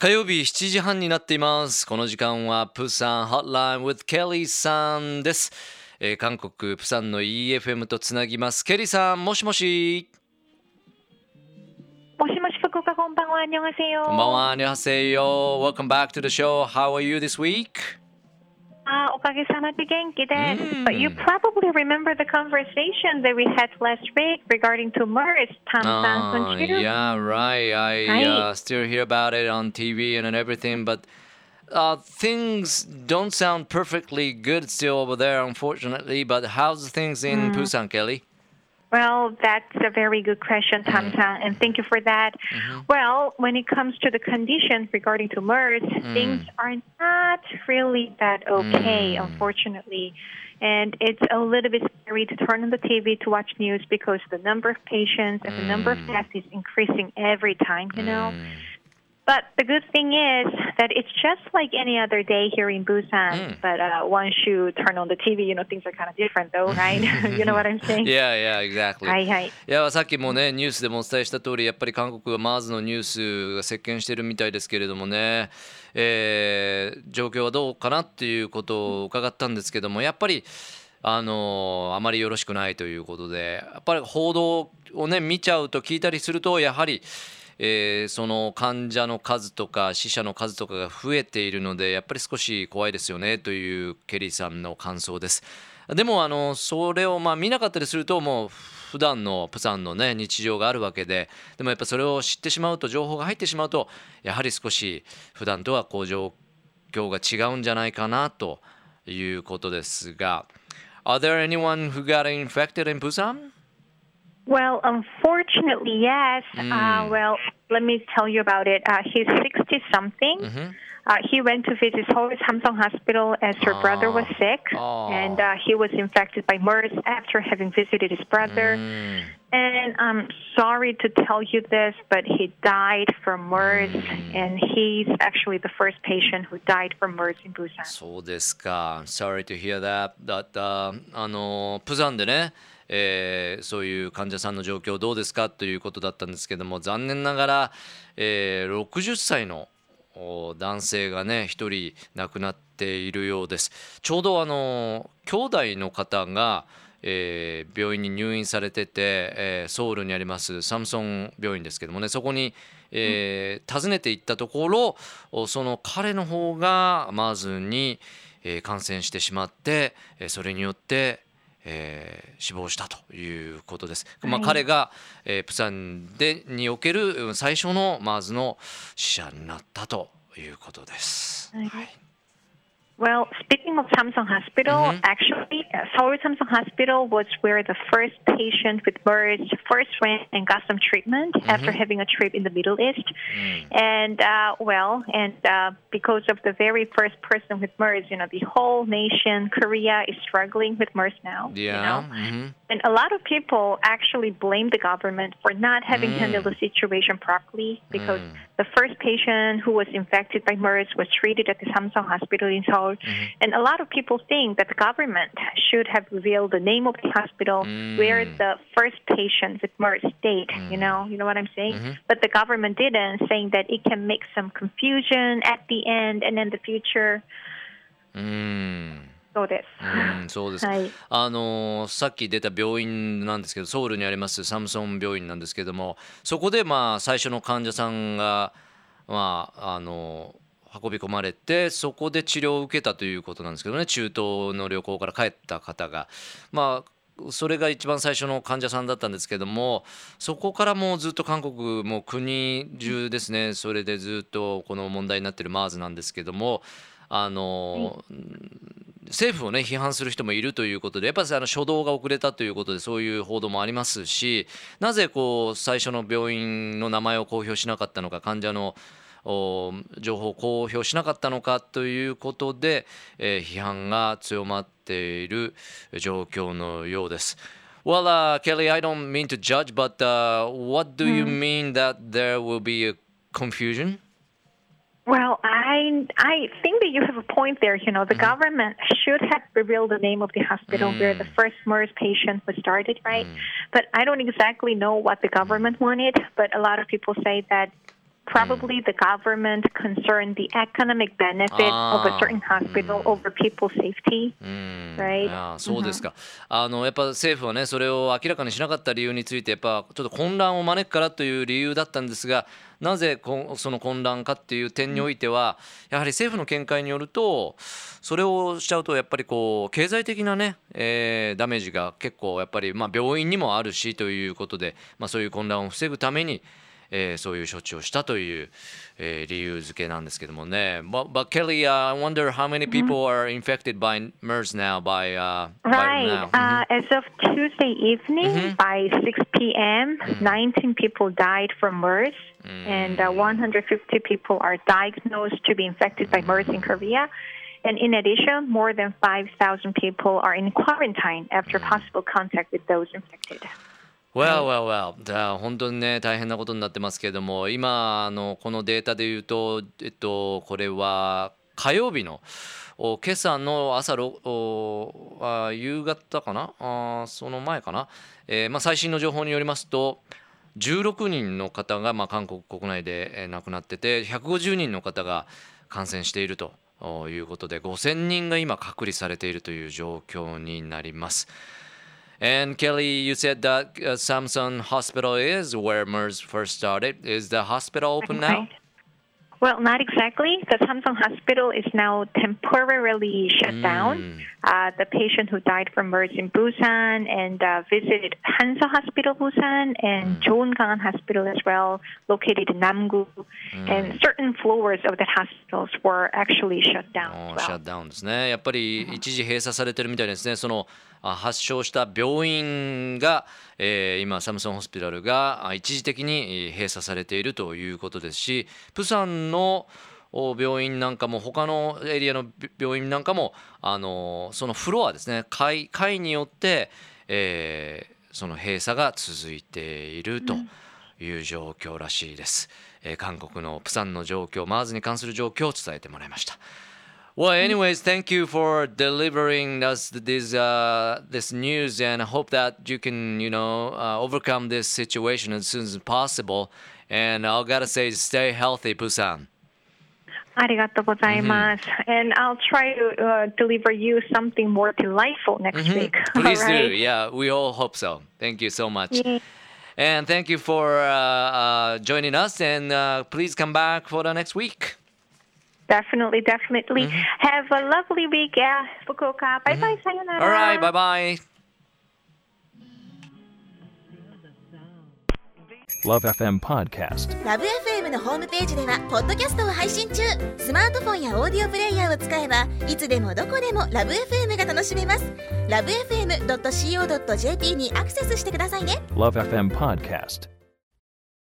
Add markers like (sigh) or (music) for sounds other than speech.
火曜日7時半になっています。この時間はプサンハットラインウ with ーさんです。えー、韓国プサンの EFM とつなぎます。ケリーさん、もしもし。もしもし福岡こんばんは、こんばんは、こんばんは。Welcome back to the show. How are you this week? Uh, mm. You probably remember the conversation that we had last week regarding tumor. It's Tom uh, Yeah, right. I right. Uh, still hear about it on TV and, and everything, but uh, things don't sound perfectly good still over there, unfortunately. But how's things in mm. Busan, Kelly? Well, that's a very good question, mm-hmm. Tam San, and thank you for that. Mm-hmm. Well, when it comes to the conditions regarding to MERS, mm. things are not really that okay, mm. unfortunately. And it's a little bit scary to turn on the TV to watch news because the number of patients and the number of mm. deaths is increasing every time, you know. But the good thing is that it's just like any other day here in Busan. But uh, once you turn on the TV, you know, things are kind of different though, right? you know what I'm saying? Yeah, yeah, exactly. はいはい。いやさっきもねニュースでもお伝えした通りやっぱり韓国は MERS のニュースが席巻してるみたいですけれどもね、えー状況はどうかなっていうことを伺ったんですけどもやっぱりあのあまりよろしくないということでやっぱり報道をね見ちゃうと聞いたりするとやはり、えーその患者の数とか死者の数とかが増えているのでやっぱり少し怖いですよねというケリーさんの感想です。でもあのそれをまあ見なかったりするともう普段のプサンのね日常があるわけででもやっぱそれを知ってしまうと情報が入ってしまうとやはり少し普段とはこう状況が違うんじゃないかなということですが Are there anyone who got infected in Busan? Well, unfortunately, yes. Uh, well, let me tell you about it. Uh, he's 60 something. Uh, he went to visit Seoul Samsung Hospital as her brother was sick, Oh. and uh, he was infected by MERS after having visited his brother. And I'm sorry to tell you this, but he died from MERS, and he's actually the first patient who died from MERS in Busan. そうですか。Sorry to hear that. That、uh, あのプサンでね、えーそういう患者さんの状況どうですかということだったんですけども残念ながら、えー60歳のお男性がね一人亡くなっているようです。ちょうどあの兄弟の方がえー病院に入院されてて、えーソウルにありますサムソン病院ですけどもねそこに、えー訪ねていったところおその彼の方がまずに、えー感染してしまって、えーそれによって、えー死亡したということです。まあ、はい彼が、えープサンでにおけるうん最初のまずの死者になったということです。はい Well, speaking of Samsung Hospital, actually, uh, Seoul Samsung Hospital was where the first patient with MERS first went and got some treatment after having a trip in the Middle East. And, uh, well, and uh, because of the very first person with MERS, you know, the whole nation, Korea, is struggling with MERS now. you Yeah. know? mhm. And a lot of people actually blame the government for not having handled the situation properly because the first patient who was infected by MERS was treated at the Samsung Hospital in Seoul. And a lot of people think that the government should have revealed the name of the hospital where the first patient with MERS stayed. You know, you know what I'm saying? But the government didn't, saying that it can make some confusion at the end and in the future. うんそうです。うん、そうです。はいあのーさっき出た病院なんですけど、ソウルにありますサムソン病院なんですけども、そこでまあ最初の患者さんがまああのー (laughs) 運び込まれて、そこで治療を受けたということなんですけどね、中東の旅行から帰った方が、まあそれが一番最初の患者さんだったんですけどもそこからもうずっと韓国も国中ですね。それでずっとこの問題になってる MERS なんですけどもあの、政府をね批判する人もいるということでやっぱりあの初動が遅れたということでそういう報道もありますしなぜこう最初の病院の名前を公表しなかったのか患者の情報を公表しなかったのかということで、えー批判が強まっている状況のようです。Well, uh, Kelly, I don't mean to judge, but uh, what do you mean that there will be a confusion? Well, I I think that you have a point there. You know, the government should have revealed the name of the hospital where the first MERS patient was started, right? But I don't exactly know what the government wanted. But a lot of people say that Probably the government concerned the economic benefit of a certain hospital over people's safety, うん right? ああそうですか、あのやっぱ政府はねそれを明らかにしなかった理由についてやっぱちょっと混乱を招くからという理由だったんですがなぜこその混乱かっていう点においては、やはり政府の見解によるとそれをしちゃうとやっぱりこう経済的なね、えーダメージが結構やっぱりまあ病院にもあるしということで、まあ、そういう混乱を防ぐためにえーそういう処置をしたという、えー理由付けなんですけどもね。But, but Kelly, uh, I wonder how many people are infected by MERS now by, uh, by Right. now. Uh, as of Tuesday evening by 6 p.m., 19 people died from MERS, and uh, 150 people are diagnosed to be infected by MERS in Korea. And in addition, more than 5,000 people are in quarantine after possible contact with those infected. Well, well, well. じゃあ本当にね大変なことになってますけれども今あのこのデータで言うと、えっと、これは火曜日のお今朝の朝あ夕方かな？あその前かな、えーまあ、最新の情報によりますと16人の方が、まあ、韓国国内でえー亡くなってて150人の方が感染しているとおいうことで5000人が今隔離されているという状況になります。And Kelly, you said that uh, Samsung Hospital is where MERS first started. Is the hospital open now? Right. Well, not exactly. The Samsung Hospital is now temporarily shut down. Uh, the patient who died from MERS in Busan and uh, visited Hansa Hospital Busan and Joongang Hospital as well, located in Namgu. And certain floors of the hospitals were actually shut down お as シャ well. ットダウンですね。やっぱり一時閉鎖されてるみたいですね。そのあ発症した病院が、 えー今サムソンホスピタルがあ一時的にえー閉鎖されているということですし、プサンのお病院なんかも他のエリアのび病院なんかもあのそのフロアですね階階によって、えーその閉鎖が続いているという状況らしいです。えー韓国のプサンの状況、マーズに関する状況を伝えてもらいました。Well, anyways, thank you for delivering us this uh, this news, and I hope that you can, you know, uh, overcome this situation as soon as possible. And I gotta say, stay healthy, Busan. ありがとうございます。And I'll try to uh, deliver you something more delightful next week. (laughs) Please All do. right? Yeah, we all hope so. Thank you so much. Yeah. And thank you for uh, uh, joining us. And uh, please come back for the next week. Definitely, definitely. Have a lovely week, yeah, Fukuoka. Bye bye, sayonara. All right, bye bye. Love FM Podcast. ラブ f m のホームページではポッドキャストを配信中スマートフォンやオーディオプレイヤーを使えばいつでもどこでもラブ f m が楽しめますラブ FM.co.jp にアクセスしてくださいね Love FM Podcast.